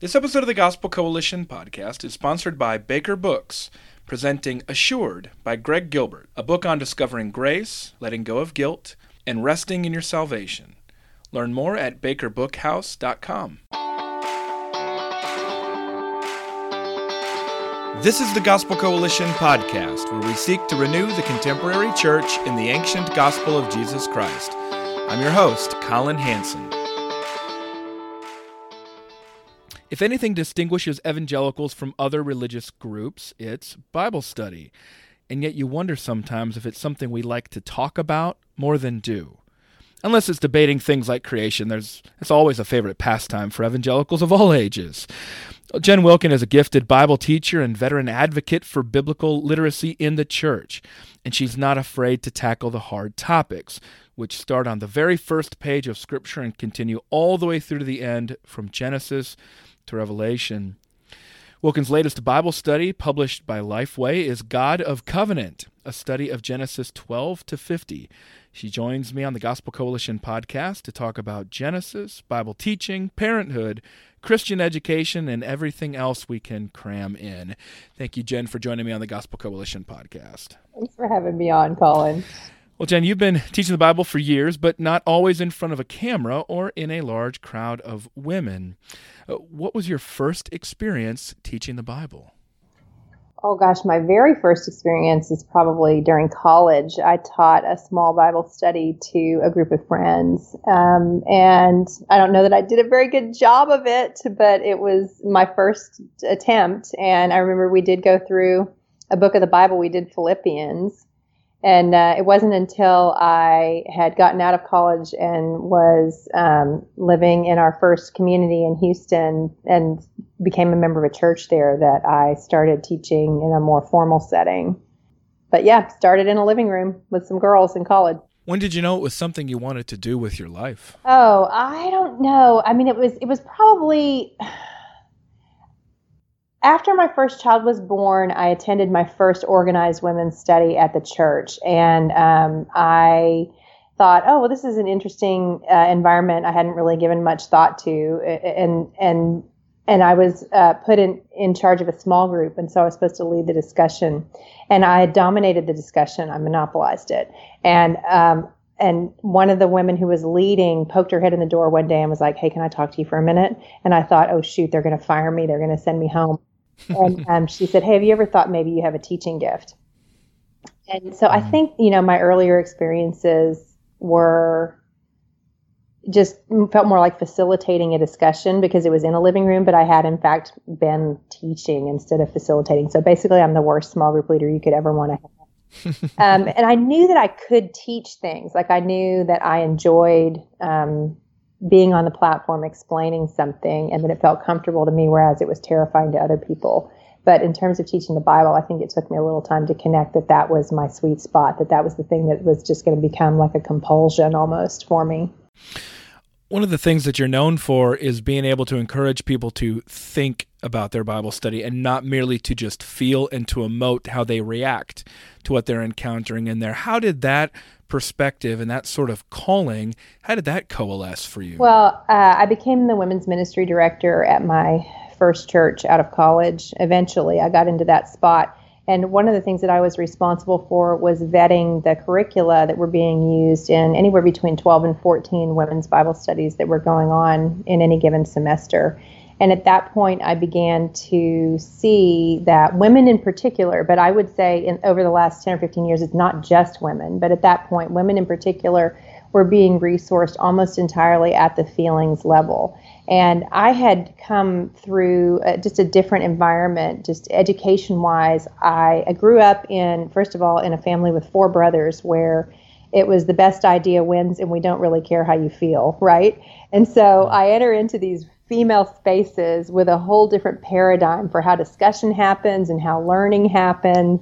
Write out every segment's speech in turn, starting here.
This episode of the Gospel Coalition podcast is sponsored by Baker Books, presenting Assured by Greg Gilbert, a book on discovering grace, letting go of guilt, and resting in your salvation. Learn more at bakerbookhouse.com. This is the Gospel Coalition podcast, where we seek to renew the contemporary church in the ancient gospel of Jesus Christ. I'm your host, Collin Hansen. If anything distinguishes evangelicals from other religious groups, it's Bible study. And yet you wonder sometimes if it's something we like to talk about more than do. Unless it's debating things like creation, there's it's always a favorite pastime for evangelicals of all ages. Jen Wilkin is a gifted Bible teacher and veteran advocate for biblical literacy in the church, and she's not afraid to tackle the hard topics, which start on the very first page of Scripture and continue all the way through to the end from Genesis to Revelation. Wilkin's latest Bible study, published by Lifeway, is God of Covenant, a study of Genesis 12 to 50. She joins me on the Gospel Coalition podcast to talk about Genesis, Bible teaching, parenthood, Christian education, and everything else we can cram in. Thank you, Jen, for joining me on the Gospel Coalition podcast. Thanks for having me on, Collin. Well, Jen, you've been teaching the Bible for years, but not always in front of a camera or in a large crowd of women. Uh, what was your first experience teaching the Bible? Oh gosh, my very first experience is probably during college. I taught a small Bible study to a group of friends. Um, and I don't know that I did a very good job of it, but it was my first attempt. And I remember we did go through a book of the Bible. We did Philippians. And uh, it wasn't until I had gotten out of college and was um, living in our first community in Houston and became a member of a church there that I started teaching in a more formal setting. But yeah, started in a living room with some girls in college. When did you know it was something you wanted to do with your life? Oh, I don't know. I mean, it was it was probably after my first child was born, I attended my first organized women's study at the church, and um, I thought, oh, well, this is an interesting uh, environment. I hadn't really given much thought to, and and and I was uh, put in in charge of a small group, and so I was supposed to lead the discussion, and I dominated the discussion. I monopolized it, and um, and one of the women who was leading poked her head in the door one day and was like, "Hey, can I talk to you for a minute?" And I thought, "Oh shoot, they're going to fire me. They're going to send me home." And um, she said, "Hey, have you ever thought maybe you have a teaching gift?" And so I mm. think you know my earlier experiences were just felt more like facilitating a discussion because it was in a living room, but I had in fact been teaching instead of facilitating. So basically, I'm the worst small group leader you could ever want to have. um, and I knew that I could teach things. Like I knew that I enjoyed um, being on the platform explaining something and then it felt comfortable to me, whereas it was terrifying to other people. But in terms of teaching the Bible, I think it took me a little time to connect that that was my sweet spot, that that was the thing that was just going to become like a compulsion almost for me. One of the things that you're known for is being able to encourage people to think about their Bible study and not merely to just feel and to emote how they react to what they're encountering in there. How did that perspective and that sort of calling, how did that coalesce for you? Well, uh, I became the women's ministry director at my first church out of college. Eventually, I got into that spot. And one of the things that I was responsible for was vetting the curricula that were being used in anywhere between 12 and 14 women's Bible studies that were going on in any given semester. And at that point, I began to see that women in particular, but I would say in, over the last 10 or 15 years, it's not just women, but at that point, women in particular were being resourced almost entirely at the feelings level. And I had come through uh, just a different environment, just education wise. I, I grew up in, first of all, in a family with four brothers where it was the best idea wins and we don't really care how you feel, right? And so I enter into these female spaces with a whole different paradigm for how discussion happens and how learning happens.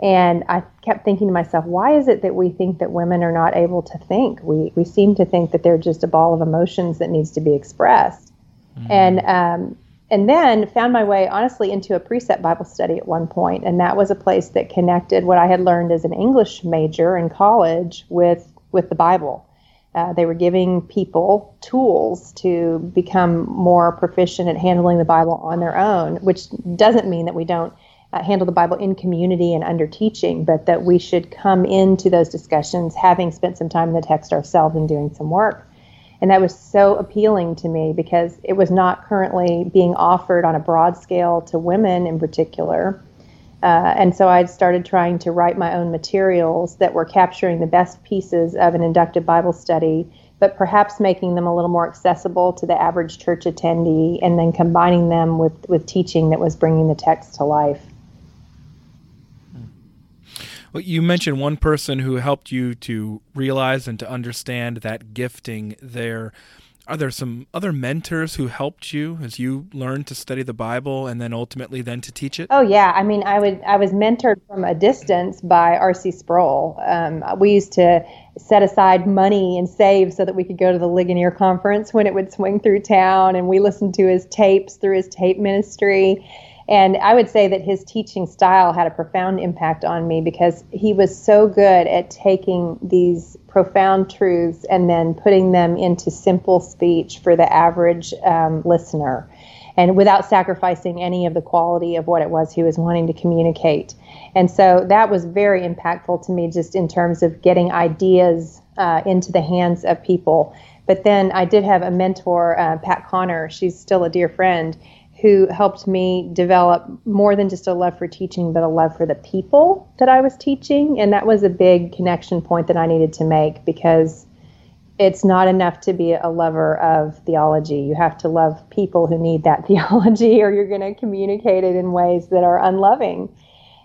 And I kept thinking to myself, why is it that we think that women are not able to think? We, we seem to think that they're just a ball of emotions that needs to be expressed. Mm-hmm. And, um, and then found my way, honestly, into a precept Bible study at one point, And that was a place that connected what I had learned as an English major in college with, with the Bible. Uh, they were giving people tools to become more proficient at handling the Bible on their own, which doesn't mean that we don't uh, handle the Bible in community and under teaching, but that we should come into those discussions having spent some time in the text ourselves and doing some work. And that was so appealing to me because it was not currently being offered on a broad scale to women in particular. Uh, and so I started trying to write my own materials that were capturing the best pieces of an inductive Bible study, but perhaps making them a little more accessible to the average church attendee, and then combining them with, with teaching that was bringing the text to life. Well, you mentioned one person who helped you to realize and to understand that gifting there. Are there some other mentors who helped you as you learned to study the Bible and then ultimately then to teach it? Oh yeah, I mean, I would I was mentored from a distance by R.C. Sproul. Um, we used to set aside money and save so that we could go to the Ligonier conference when it would swing through town, and we listened to his tapes through his tape ministry. And I would say that his teaching style had a profound impact on me because he was so good at taking these profound truths and then putting them into simple speech for the average um, listener and without sacrificing any of the quality of what it was he was wanting to communicate. And so that was very impactful to me just in terms of getting ideas uh, into the hands of people. But then I did have a mentor, uh, Pat Connor. She's still a dear friend who helped me develop more than just a love for teaching, but a love for the people that I was teaching. And that was a big connection point that I needed to make because it's not enough to be a lover of theology. You have to love people who need that theology, or you're going to communicate it in ways that are unloving.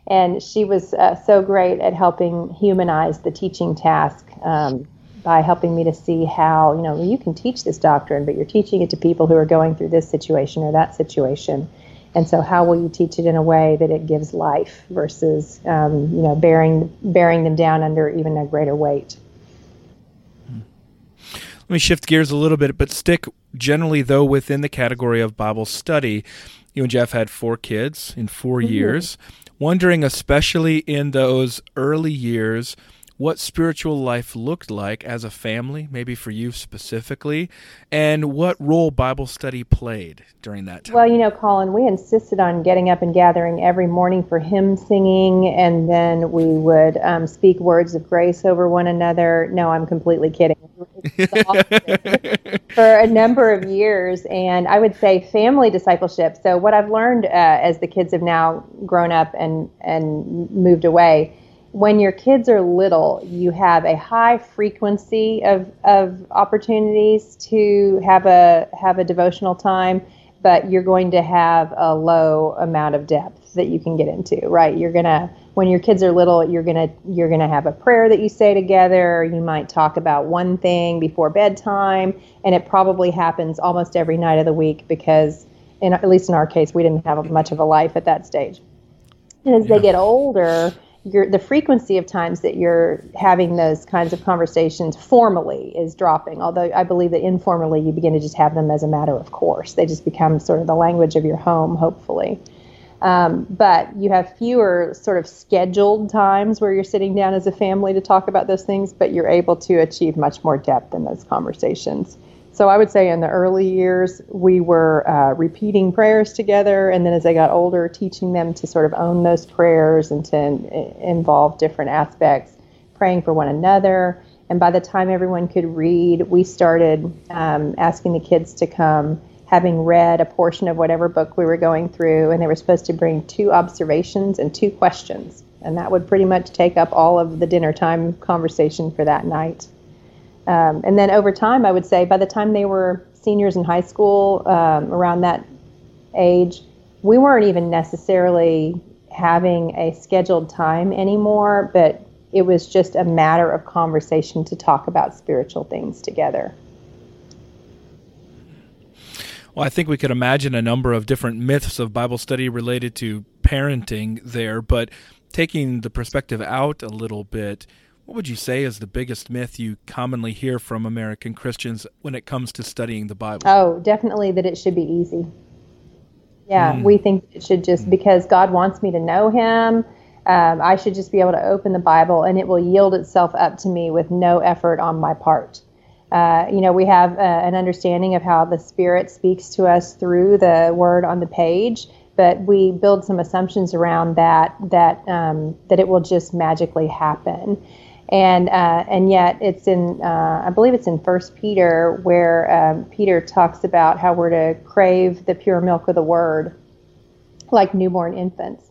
And she was uh, so great at helping humanize the teaching task. Um, by helping me to see how, you know, you can teach this doctrine, but you're teaching it to people who are going through this situation or that situation. And so, how will you teach it in a way that it gives life versus, um, you know, bearing bearing them down under even a greater weight? Let me shift gears a little bit, but stick generally though within the category of Bible study. You and Jeff had four kids in 4 mm-hmm. years. Wondering, especially in those early years, what spiritual life looked like as a family, maybe for you specifically, and what role Bible study played during that time. Well, you know, Collin, we insisted on getting up and gathering every morning for hymn singing, and then we would um, speak words of grace over one another. No, I'm completely kidding. for a number of years, and I would say family discipleship. So, what I've learned uh, as the kids have now grown up and and moved away when your kids are little, you have a high frequency of, of opportunities to have a have a devotional time, but you're going to have a low amount of depth that you can get into, right? You're gonna when your kids are little, you're gonna you're gonna have a prayer that you say together. You might talk about one thing before bedtime, and it probably happens almost every night of the week because, in, at least in our case, we didn't have much of a life at that stage. And as yeah. they get older your the frequency of times that you're having those kinds of conversations formally is dropping. Although I believe that informally you begin to just have them as a matter of course. They just become sort of the language of your home, hopefully. Um, but you have fewer sort of scheduled times where you're sitting down as a family to talk about those things, but you're able to achieve much more depth in those conversations. So I would say in the early years, we were uh, repeating prayers together, and then as they got older, teaching them to sort of own those prayers and to in- involve different aspects, praying for one another. And by the time everyone could read, we started um, asking the kids to come, having read a portion of whatever book we were going through, and they were supposed to bring two observations and two questions. And that would pretty much take up all of the dinner time conversation for that night. Um, and then over time, I would say by the time they were seniors in high school, um, around that age, we weren't even necessarily having a scheduled time anymore, but it was just a matter of conversation to talk about spiritual things together. Well, I think we could imagine a number of different myths of Bible study related to parenting there, but taking the perspective out a little bit, what would you say is the biggest myth you commonly hear from American Christians when it comes to studying the Bible? Oh, definitely that it should be easy. Yeah, mm. we think it should just, mm. because God wants me to know Him, um, I should just be able to open the Bible and it will yield itself up to me with no effort on my part. Uh, you know, we have uh, an understanding of how the Spirit speaks to us through the word on the page, but we build some assumptions around that that um, that it will just magically happen. And uh, and yet it's in uh, I believe it's in First Peter where um, Peter talks about how we're to crave the pure milk of the Word, like newborn infants.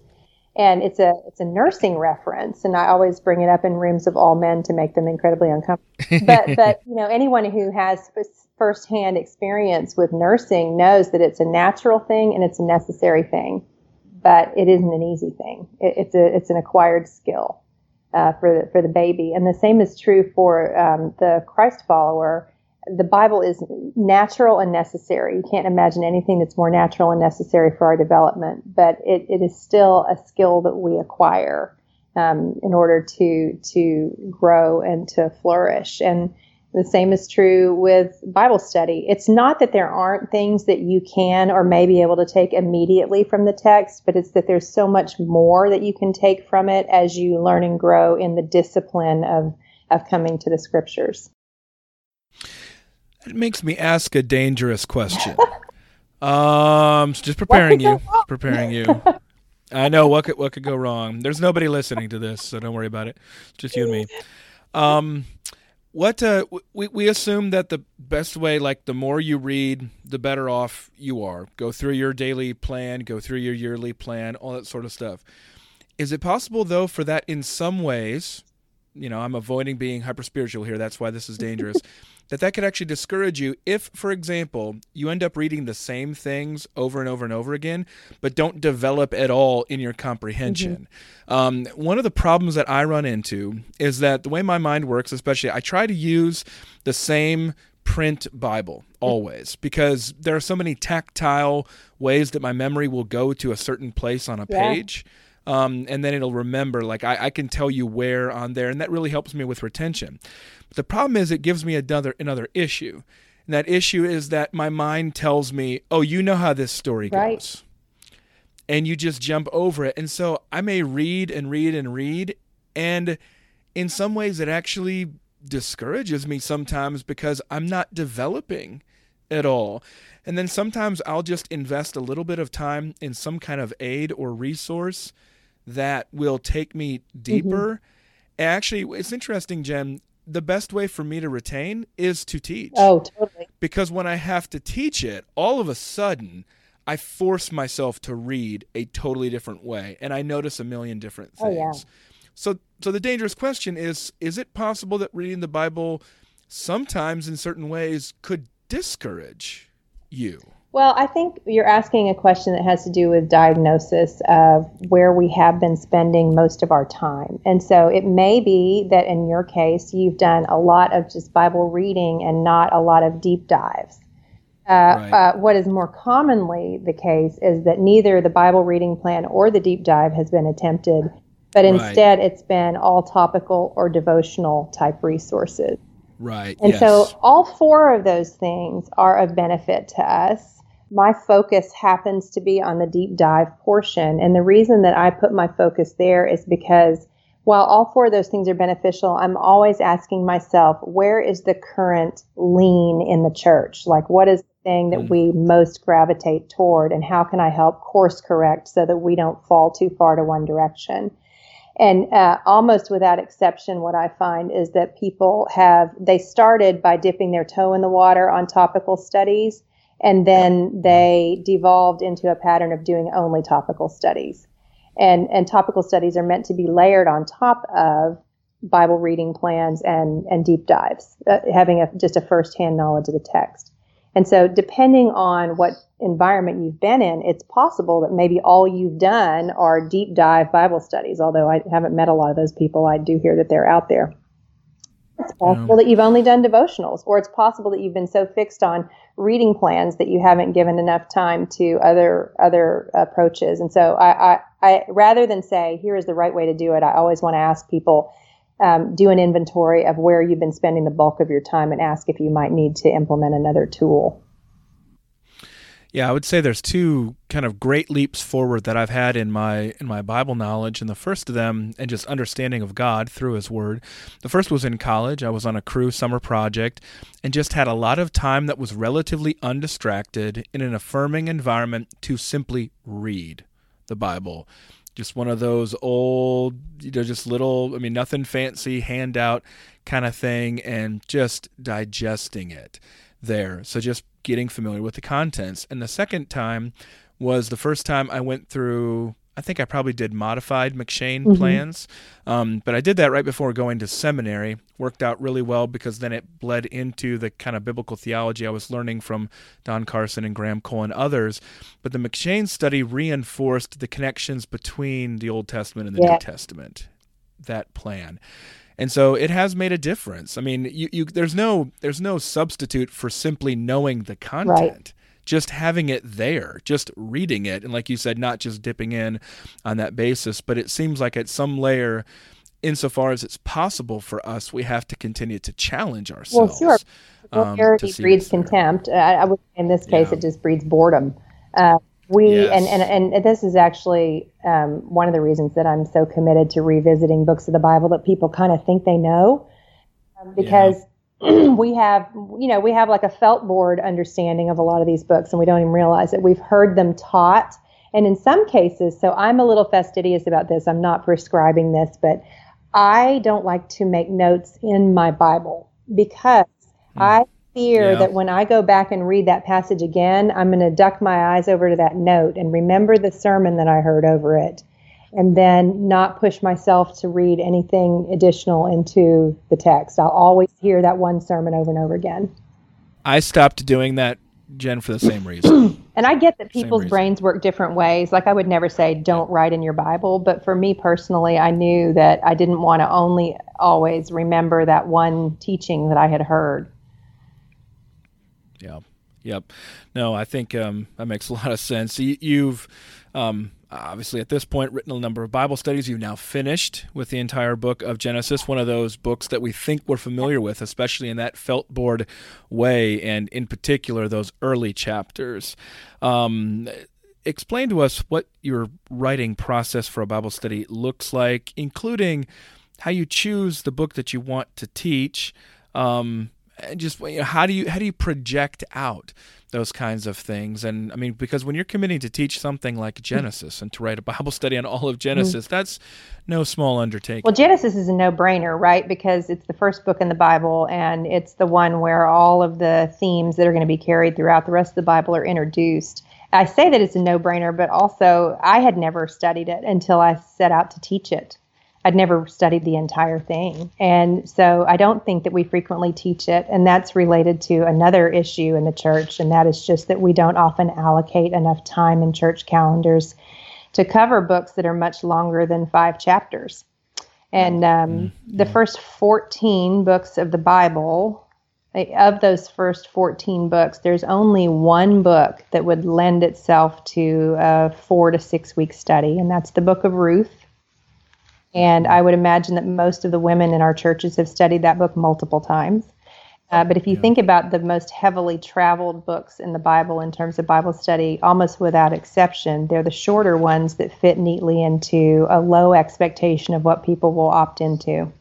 And it's a it's a nursing reference and i always bring it up in rooms of all men to make them incredibly uncomfortable. But but you know anyone who has firsthand experience with nursing knows that it's a natural thing and it's a necessary thing. But it isn't an easy thing. It, it's a it's an acquired skill uh, for the for the baby and the same is true for um, the christ follower the Bible is natural and necessary. You can't imagine anything that's more natural and necessary for our development, but it, it is still a skill that we acquire um, in order to to grow and to flourish. And the same is true with Bible study. It's not that there aren't things that you can or may be able to take immediately from the text, but it's that there's so much more that you can take from it as you learn and grow in the discipline of of coming to the scriptures. It makes me ask a dangerous question. um, just preparing you, preparing you. I know what could what could go wrong. There's nobody listening to this, so don't worry about it. It's just you and me. Um, what uh, we we assume that the best way, like the more you read, the better off you are. Go through your daily plan, go through your yearly plan, all that sort of stuff. Is it possible though for that in some ways? You know, I'm avoiding being hyper spiritual here. That's why this is dangerous. that that could actually discourage you if for example you end up reading the same things over and over and over again but don't develop at all in your comprehension mm-hmm. um, one of the problems that i run into is that the way my mind works especially i try to use the same print bible always because there are so many tactile ways that my memory will go to a certain place on a yeah. page um, and then it'll remember like I, I, can tell you where on there and that really helps me with retention but the problem is it gives me another another issue. And that issue is that my mind tells me, "Oh, you know how this story right. goes." And you just jump over it. And so I may read and read and read and in some ways it actually discourages me sometimes because I'm not developing at all. And then sometimes I'll just invest a little bit of time in some kind of aid or resource that will take me deeper. Mm-hmm. Actually, it's interesting, Jen the best way for me to retain is to teach. Oh, totally. Because when I have to teach it, all of a sudden, I force myself to read a totally different way, and I notice a million different things. Oh, yeah. So, so the dangerous question is: Is it possible that reading the Bible sometimes, in certain ways, could discourage you? Well, I think you're asking a question that has to do with diagnosis of where we have been spending most of our time. And so it may be that in your case, you've done a lot of just Bible reading and not a lot of deep dives. Uh, right. uh, what is more commonly the case is that neither the Bible reading plan or the deep dive has been attempted, but instead right. it's been all topical or devotional type resources. Right. And yes. so all four of those things are of benefit to us my focus happens to be on the deep dive portion. And the reason that I put my focus there is because while all four of those things are beneficial, I'm always asking myself, where is the current lean in the church? Like, what is the thing that mm. we most gravitate toward? And how can I help course correct so that we don't fall too far to one direction? And uh, almost without exception, what I find is that people have, they started by dipping their toe in the water on topical studies and then they devolved into a pattern of doing only topical studies. And, and topical studies are meant to be layered on top of Bible reading plans and, and deep dives, uh, having a, just a firsthand knowledge of the text. And so, depending on what environment you've been in, it's possible that maybe all you've done are deep dive Bible studies. Although I haven't met a lot of those people, I do hear that they're out there. It's possible that you've only done devotionals, or it's possible that you've been so fixed on reading plans that you haven't given enough time to other other approaches. And so, I, I, I rather than say here is the right way to do it, I always want to ask people um, do an inventory of where you've been spending the bulk of your time, and ask if you might need to implement another tool. Yeah, I would say there's two kind of great leaps forward that I've had in my in my Bible knowledge, and the first of them, and just understanding of God through His Word. The first was in college. I was on a Cru summer project, and just had a lot of time that was relatively undistracted in an affirming environment to simply read the Bible. Just one of those old, you know, just little, I mean, nothing fancy handout kind of thing, and just digesting it there. So just getting familiar with the contents. And the second time was the first time I went through. I think I probably did modified M'Cheyne mm-hmm. plans, um, but I did that right before going to seminary. Worked out really well because then it bled into the kind of biblical theology I was learning from Don Carson and Graham Cole and others. But the M'Cheyne study reinforced the connections between the Old Testament and the yeah. New Testament. That plan and so it has made a difference. I mean, you, you there's no there's no substitute for simply knowing the content. Right. Just having it there, just reading it, and like you said, not just dipping in on that basis. But it seems like at some layer, insofar as it's possible for us, we have to continue to challenge ourselves. Well, sure. Familiarity um, breeds contempt. I, I, would in this case, yeah. it just breeds boredom. Uh, we yes. and, and and this is actually um, one of the reasons that I'm so committed to revisiting books of the Bible that people kind of think they know, um, because yeah. we have you know we have like a felt board understanding of a lot of these books, and we don't even realize that we've heard them taught, and in some cases, so I'm a little fastidious about this. I'm not prescribing this, but I don't like to make notes in my Bible because mm. I fear yeah. that when I go back and read that passage again, I'm going to duck my eyes over to that note and remember the sermon that I heard over it, and then not push myself to read anything additional into the text. I'll always hear that one sermon over and over again. I stopped doing that, Jen, for the same reason. and I get that people's brains work different ways. Like I would never say don't write in your Bible, but for me personally, I knew that I didn't want to only always remember that one teaching that I had heard. Yeah. Yep. No, I think um, that makes a lot of sense. You've um, obviously at this point written a number of Bible studies. You've now finished with the entire book of Genesis, one of those books that we think we're familiar with, especially in that felt board way, and in particular those early chapters. Um, explain to us what your writing process for a Bible study looks like, including how you choose the book that you want to teach. Um, just you know, how do you how do you project out those kinds of things? And i mean because when you're committing to teach something like genesis and to write a bible study on all of genesis mm-hmm. that's no small undertaking. Well genesis is a no-brainer right? Because it's the first book in the bible and it's the one where all of the themes that are going to be carried throughout the rest of the bible are introduced. I say that it's a no-brainer but also i had never studied it until i set out to teach it I'd never studied the entire thing. And so I don't think that we frequently teach it. And that's related to another issue in the church. And that is just that we don't often allocate enough time in church calendars to cover books that are much longer than five chapters. And um, mm-hmm. the first 14 books of the Bible, of those first 14 books, there's only one book that would lend itself to a four to six week study, and that's the book of Ruth. And I would imagine that most of the women in our churches have studied that book multiple times. Uh, but if you yeah. think about the most heavily traveled books in the Bible in terms of Bible study, almost without exception, they're the shorter ones that fit neatly into a low expectation of what people will opt into.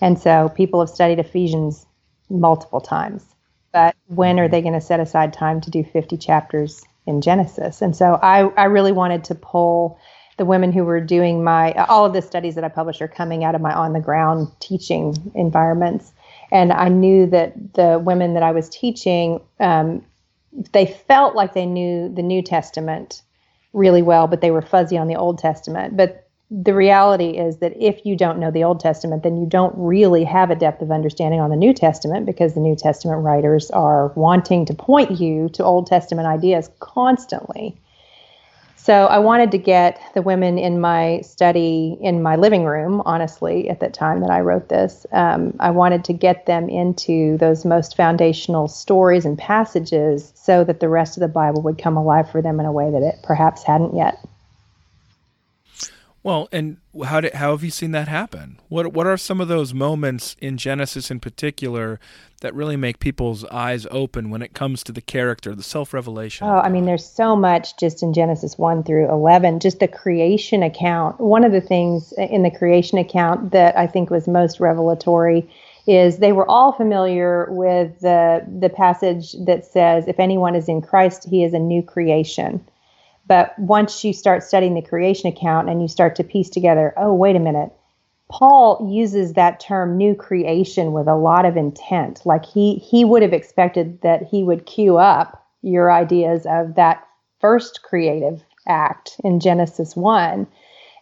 And so people have studied Ephesians multiple times. But when are mm-hmm. they going to set aside time to do 50 chapters in Genesis? And so I, I really wanted to pull the women who were doing my all of the studies that I published are coming out of my on the ground teaching environments, and I knew that the women that I was teaching, um, they felt like they knew the New Testament really well, but they were fuzzy on the Old Testament. But the reality is that if you don't know the Old Testament, then you don't really have a depth of understanding on the New Testament because the New Testament writers are wanting to point you to Old Testament ideas constantly. So I wanted to get the women in my study in my living room, honestly, at that time that I wrote this. Um, I wanted to get them into those most foundational stories and passages so that the rest of the Bible would come alive for them in a way that it perhaps hadn't yet. Well, and how did how have you seen that happen? What what are some of those moments in Genesis in particular that really make people's eyes open when it comes to the character, the self-revelation? Oh, I mean there's so much just in Genesis 1 through 11, just the creation account. One of the things in the creation account that I think was most revelatory is they were all familiar with the the passage that says if anyone is in Christ, he is a new creation. But once you start studying the creation account and you start to piece together, oh, wait a minute, Paul uses that term new creation with a lot of intent. Like he he would have expected that he would cue up your ideas of that first creative act in Genesis 1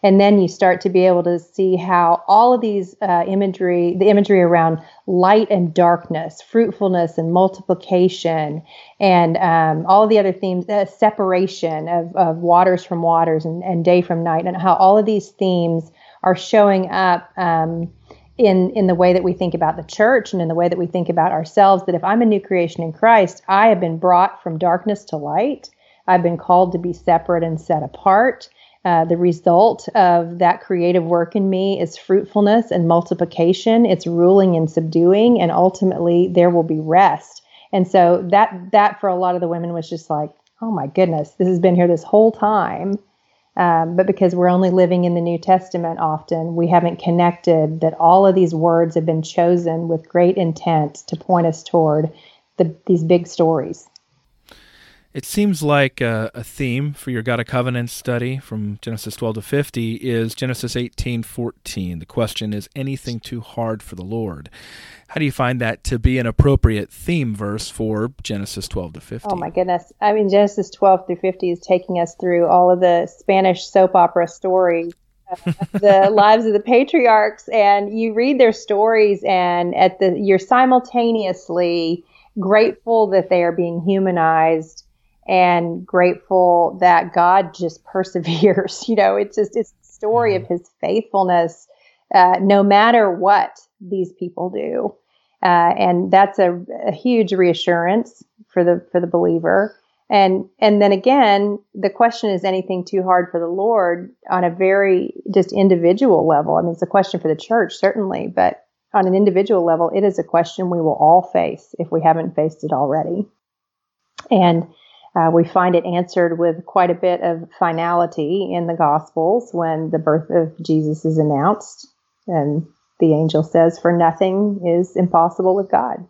and then you start to be able to see how all of these uh, imagery the imagery around light and darkness fruitfulness and multiplication and um, all of the other themes uh, separation of, of waters from waters and, and day from night and how all of these themes are showing up um, in in the way that we think about the church and in the way that we think about ourselves that if i'm a new creation in christ i have been brought from darkness to light. I've been called to be separate and set apart uh, the result of that creative work in me is fruitfulness and multiplication. It's ruling and subduing, and ultimately there will be rest. And so that that for a lot of the women was just like, oh my goodness, this has been here this whole time. Um, but because we're only living in the New Testament often, we haven't connected that all of these words have been chosen with great intent to point us toward the, these big stories. It seems like a, a, theme for your God of Covenant study from Genesis 12 to 50 is Genesis 18 14. The question is anything too hard for the Lord? How do you find that to be an appropriate theme verse for Genesis 12 to 50? Oh, my goodness. I mean, Genesis 12 through 50 is taking us through all of the Spanish soap opera stories. Uh, the lives of the patriarchs and you read their stories and at the you're simultaneously grateful that they are being humanized and grateful that God just perseveres. You know, it's just it's the story mm-hmm. of His faithfulness, uh, no matter what these people do, uh, and that's a, a, huge reassurance for the for the believer. And and then again, the question is anything too hard for the Lord on a very just individual level. I mean, it's a question for the church certainly, but on an individual level, it is a question we will all face if we haven't faced it already. And uh, we find it answered with quite a bit of finality in the Gospels when the birth of Jesus is announced. And the angel says, For nothing is impossible with God.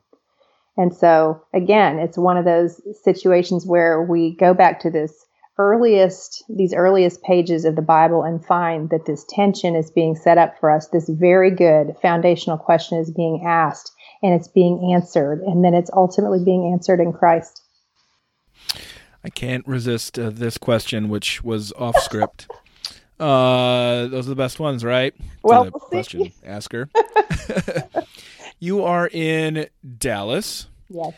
And so, again, it's one of those situations where we go back to this earliest, these earliest pages of the Bible and find that this tension is being set up for us. This very good foundational question is being asked and it's being answered. And then it's ultimately being answered in Christ. I can't resist uh, this question, which was off script. Uh, those are the best ones, right? Well, we'll question asker. you are in Dallas. Yes.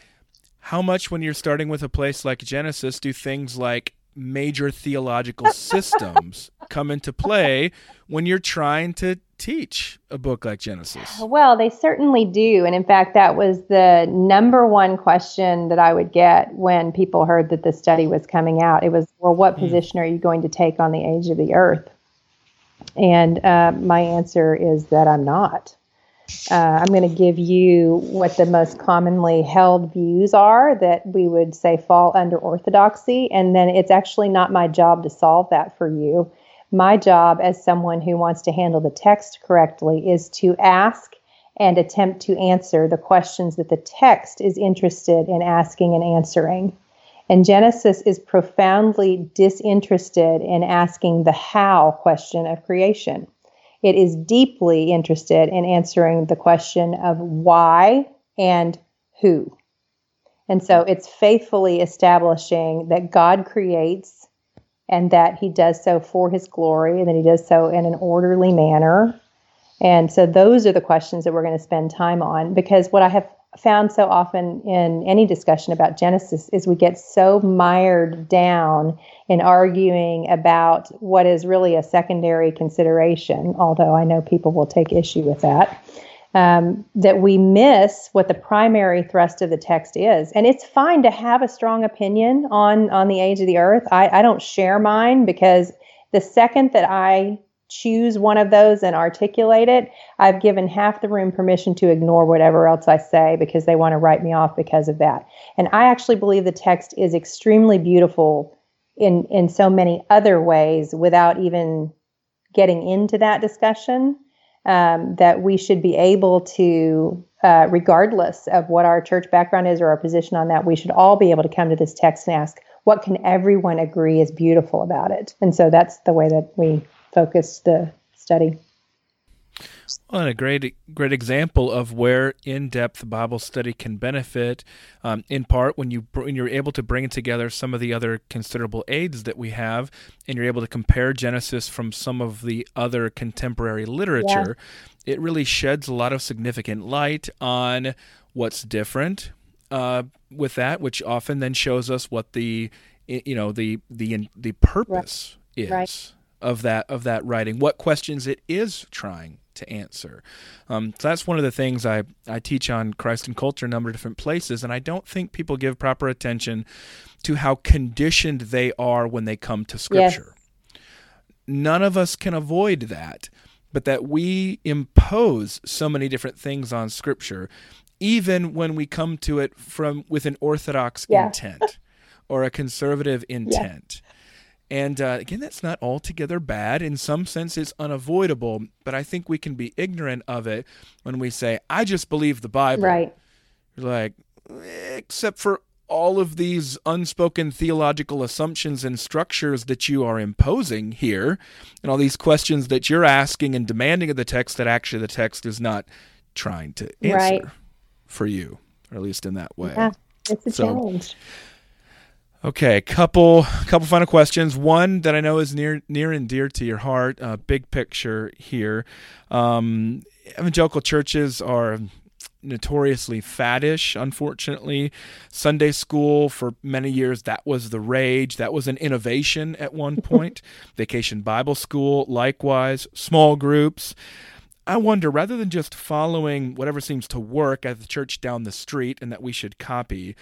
How much, when you're starting with a place like Genesis, do things like major theological systems come into play when you're trying to teach a book like Genesis? Well, they certainly do. And in fact, that was the number one question that I would get when people heard that the study was coming out. It was, well, what mm. position are you going to take on the age of the earth? And uh, my answer is that I'm not. Uh, I'm going to give you what the most commonly held views are that we would say fall under orthodoxy. And then it's actually not my job to solve that for you. My job as someone who wants to handle the text correctly is to ask and attempt to answer the questions that the text is interested in asking and answering. And Genesis is profoundly disinterested in asking the how question of creation. It is deeply interested in answering the question of why and who. And so it's faithfully establishing that God creates and that he does so for his glory and that he does so in an orderly manner. And so those are the questions that we're going to spend time on because what I have found so often in any discussion about Genesis is we get so mired down in arguing about what is really a secondary consideration, although I know people will take issue with that. Um, that we miss what the primary thrust of the text is. And it's fine to have a strong opinion on on the age of the earth. I, I don't share mine because the second that I choose one of those and articulate it, I've given half the room permission to ignore whatever else I say because they want to write me off because of that. And I actually believe the text is extremely beautiful in in so many other ways without even getting into that discussion. Um, that we should be able to, uh, regardless of what our church background is or our position on that, we should all be able to come to this text and ask, what can everyone agree is beautiful about it? And so that's the way that we focus the study. Well, and a great great example of where in-depth Bible study can benefit, um, in part when you when you're able to bring together some of the other considerable aids that we have, and you're able to compare Genesis from some of the other contemporary literature. Yeah. It really sheds a lot of significant light on what's different uh, with that, which often then shows us what the you know the the the purpose right. is. Right of that of that writing, what questions it is trying to answer. Um, so that's one of the things I, I teach on Christ and culture in a number of different places, and I don't think people give proper attention to how conditioned they are when they come to Scripture. Yes. None of us can avoid that, but that we impose so many different things on Scripture, even when we come to it from with an orthodox yeah. intent or a conservative intent. Yeah. And uh, again, that's not altogether bad. In some sense, it's unavoidable, but I think we can be ignorant of it when we say, I just believe the Bible. Right. You're like, except for all of these unspoken theological assumptions and structures that you are imposing here, and all these questions that you're asking and demanding of the text that actually the text is not trying to answer right. for you, or at least in that way. Yeah, it's a so, challenge. Okay, couple couple final questions. One that I know is near near and dear to your heart. Uh, big picture here. Um, evangelical churches are notoriously faddish, unfortunately. Sunday school for many years that was the rage. That was an innovation at one point. Vacation Bible school, likewise. Small groups. I wonder, rather than just following whatever seems to work at the church down the street and that we should copy,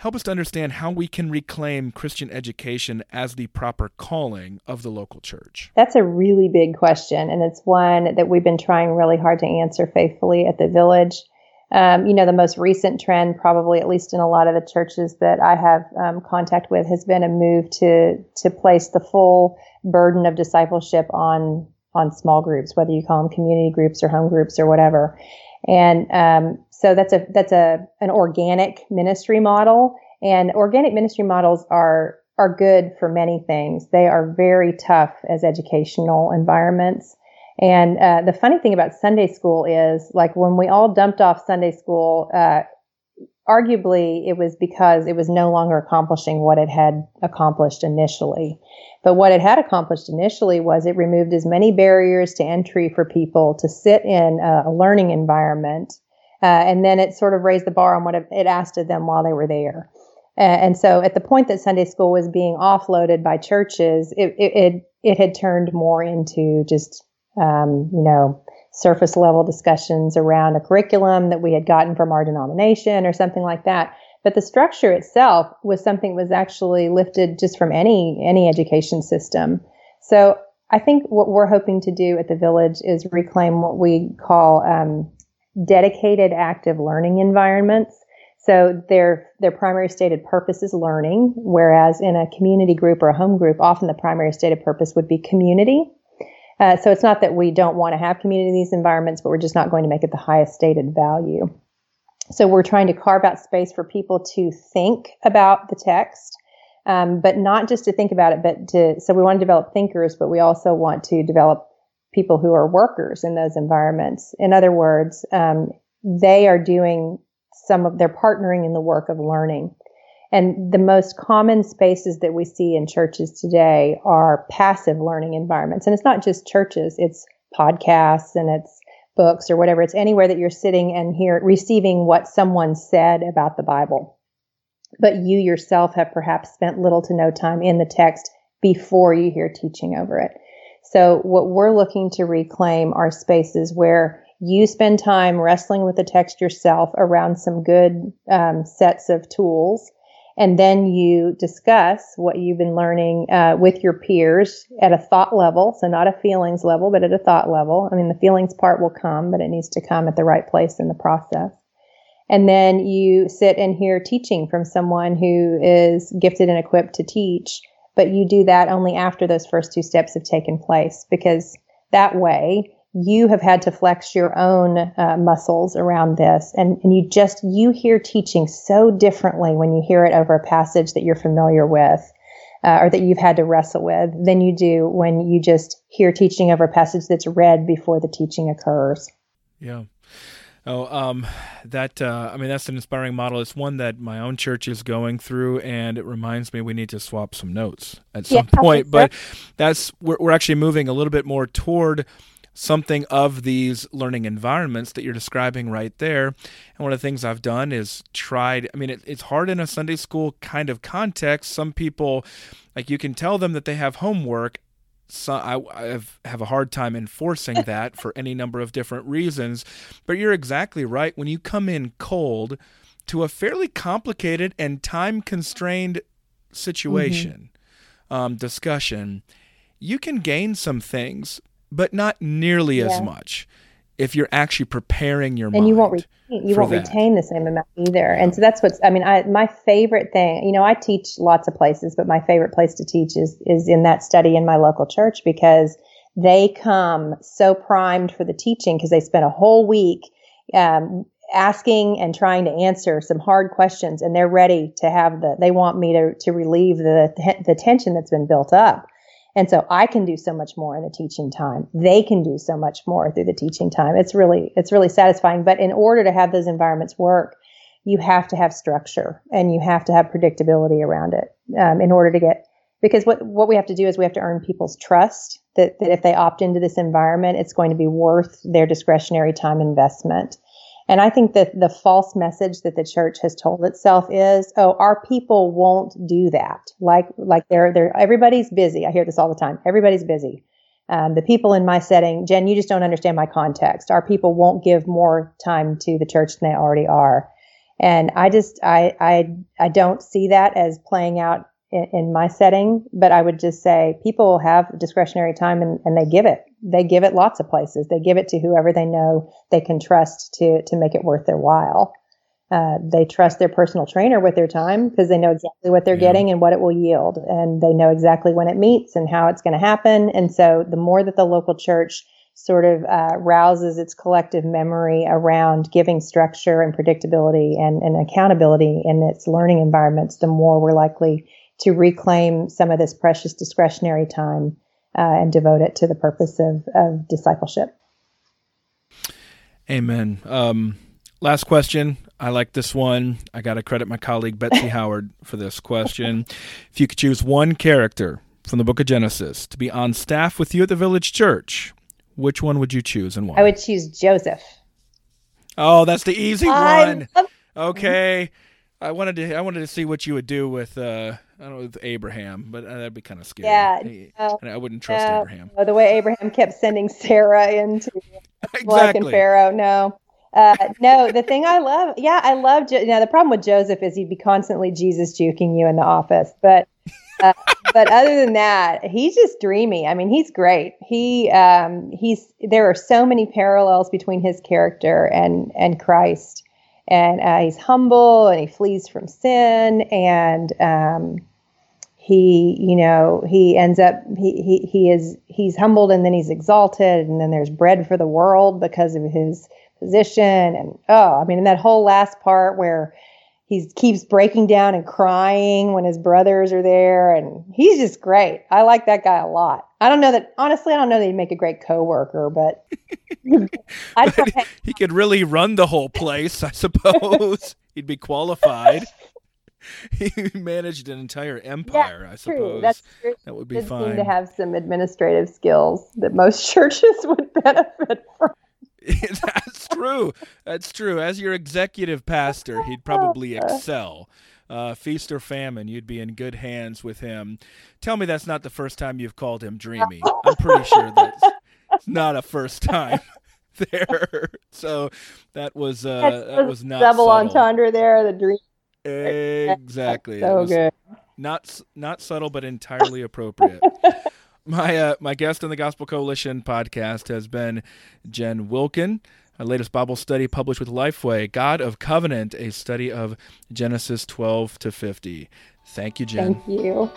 help us to understand how we can reclaim Christian education as the proper calling of the local church? That's a really big question, and it's one that we've been trying really hard to answer faithfully at the village. Um, you know, the most recent trend, probably at least in a lot of the churches that I have um, contact with, has been a move to to place the full burden of discipleship on on small groups, whether you call them community groups or home groups or whatever. And um, so that's a that's a an organic ministry model, and organic ministry models are are good for many things. They are very tough as educational environments. And uh, the funny thing about Sunday school is, like when we all dumped off Sunday school, uh, arguably it was because it was no longer accomplishing what it had accomplished initially. But what it had accomplished initially was it removed as many barriers to entry for people to sit in a, learning environment. Uh, and then it sort of raised the bar on what it, asked of them while they were there. Uh, and so at the point that Sunday school was being offloaded by churches, it, it, it, it had turned more into just, um, you know, surface level discussions around a curriculum that we had gotten from our denomination or something like that. But the structure itself was something that was actually lifted just from any any education system. So I think what we're hoping to do at the village is reclaim what we call um, dedicated active learning environments. So their their primary stated purpose is learning, whereas in a community group or a home group, often the primary stated purpose would be community. Uh, so it's not that we don't want to have community in these environments, but we're just not going to make it the highest stated value. So we're trying to carve out space for people to think about the text, um, but not just to think about it, but to, so we want to develop thinkers, but we also want to develop people who are workers in those environments. In other words, um, they are doing some of, they're partnering in the work of learning. And the most common spaces that we see in churches today are passive learning environments. And it's not just churches, it's podcasts and it's books or whatever. It's anywhere that you're sitting and here receiving what someone said about the Bible. But you yourself have perhaps spent little to no time in the text before you hear teaching over it. So what we're looking to reclaim are spaces where you spend time wrestling with the text yourself around some good um, sets of tools. And then you discuss what you've been learning uh, with your peers at a thought level. So not a feelings level but at a thought level. I mean the feelings part will come but it needs to come at the right place in the process. And then you sit and hear teaching from someone who is gifted and equipped to teach but you do that only after those first two steps have taken place because that way you have had to flex your own uh, muscles around this and, and you just you hear teaching so differently when you hear it over a passage that you're familiar with uh, or that you've had to wrestle with than you do when you just hear teaching over a passage that's read before the teaching occurs. Yeah Oh, um, that uh, I mean that's an inspiring model. It's one that my own church is going through, and it reminds me we need to swap some notes at some yeah, point. But that's we're, we're actually moving a little bit more toward something of these learning environments that you're describing right there. And one of the things I've done is tried, I mean, it, it's hard in a Sunday school kind of context. Some people, like, you can tell them that they have homework. So I, I have a hard time enforcing that for any number of different reasons. But you're exactly right. When you come in cold to a fairly complicated and time constrained situation, mm-hmm. um, discussion, you can gain some things but not nearly yeah. as much if you're actually preparing your and mind. And you won't retain, you won't that. retain the same amount either. And so that's what's I mean, I my favorite thing, you know, I teach lots of places, but my favorite place to teach is is in that study in my local church because they come so primed for the teaching because they spent a whole week um, asking and trying to answer some hard questions and they're ready to have the they want me to to relieve the the tension that's been built up and so I can do so much more in the teaching time. They can do so much more through the teaching time. It's really, it's really satisfying. But in order to have those environments work, you have to have structure and you have to have predictability around it um, in order to get, because what, what we have to do is we have to earn people's trust that, that if they opt into this environment, it's going to be worth their discretionary time investment. And I think that the false message that the church has told itself is, oh, our people won't do that. Like, like they're, they're, everybody's busy. I hear this all the time. Everybody's busy. Um, the people in my setting, Jen, you just don't understand my context. Our people won't give more time to the church than they already are. And I just, I, I, I don't see that as playing out in, in my setting, but I would just say people have discretionary time and, and they give it. They give it lots of places. They give it to whoever they know they can trust to to make it worth their while. Uh, they trust their personal trainer with their time because they know exactly what they're yeah. getting and what it will yield, and they know exactly when it meets and how it's going to happen. And so, the more that the local church sort of uh, rouses its collective memory around giving structure and predictability and, and accountability in its learning environments, the more we're likely to reclaim some of this precious discretionary time uh, and devote it to the purpose of, of discipleship. Amen. Um, last question. I like this one. I got to credit my colleague Betsy Howard for this question. If you could choose one character from the book of Genesis to be on staff with you at the village church, which one would you choose and why? I would choose Joseph. Oh, that's the easy I one. Love- okay. I wanted to I wanted to see what you would do with uh I don't know with Abraham, but uh, that'd be kind of scary. Yeah, I wouldn't trust Abraham. the way Abraham kept sending Sarah into exactly. Abimelech and Pharaoh. No, uh, no. The thing I love, yeah, I love. Jo- now the problem with Joseph is he'd be constantly Jesus juking you in the office, but. Uh, but other than that, he's just dreamy. I mean, he's great. He um, he's there are so many parallels between his character and and Christ and uh, he's humble and he flees from sin and um, he you know he ends up he, he he is he's humbled and then he's exalted and then there's bread for the world because of his position and oh i mean in that whole last part where he keeps breaking down and crying when his brothers are there and he's just great. I like that guy a lot. I don't know that honestly i don't know that he'd make a great coworker but, but he could really run the whole place i suppose. He'd be qualified. He managed an entire empire i suppose. True. That's true. that would be fine to have some administrative skills that most churches would benefit from That's true. That's true. As your executive pastor, he'd probably excel. Uh, feast or famine, you'd be in good hands with him. Tell me that's not the first time you've called him dreamy. I'm pretty sure that's not a first time there. So that was uh, that was not double subtle. entendre there. The dream Exactly. so good. Not not subtle, but entirely appropriate. My uh, my guest on the Gospel Coalition podcast has been Jen Wilkin. Our latest Bible study published with Lifeway, God of Covenant, a study of Genesis 12 to 50. Thank you, Jen. Thank you.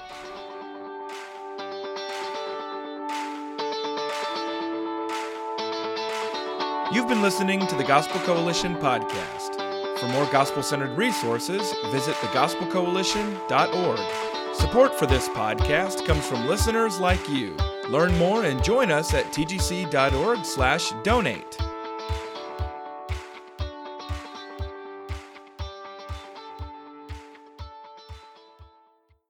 You've been listening to the Gospel Coalition podcast. For more gospel centered resources, visit thegospelcoalition.org. Support for this podcast comes from listeners like you. Learn more and join us at tgc.org/donate.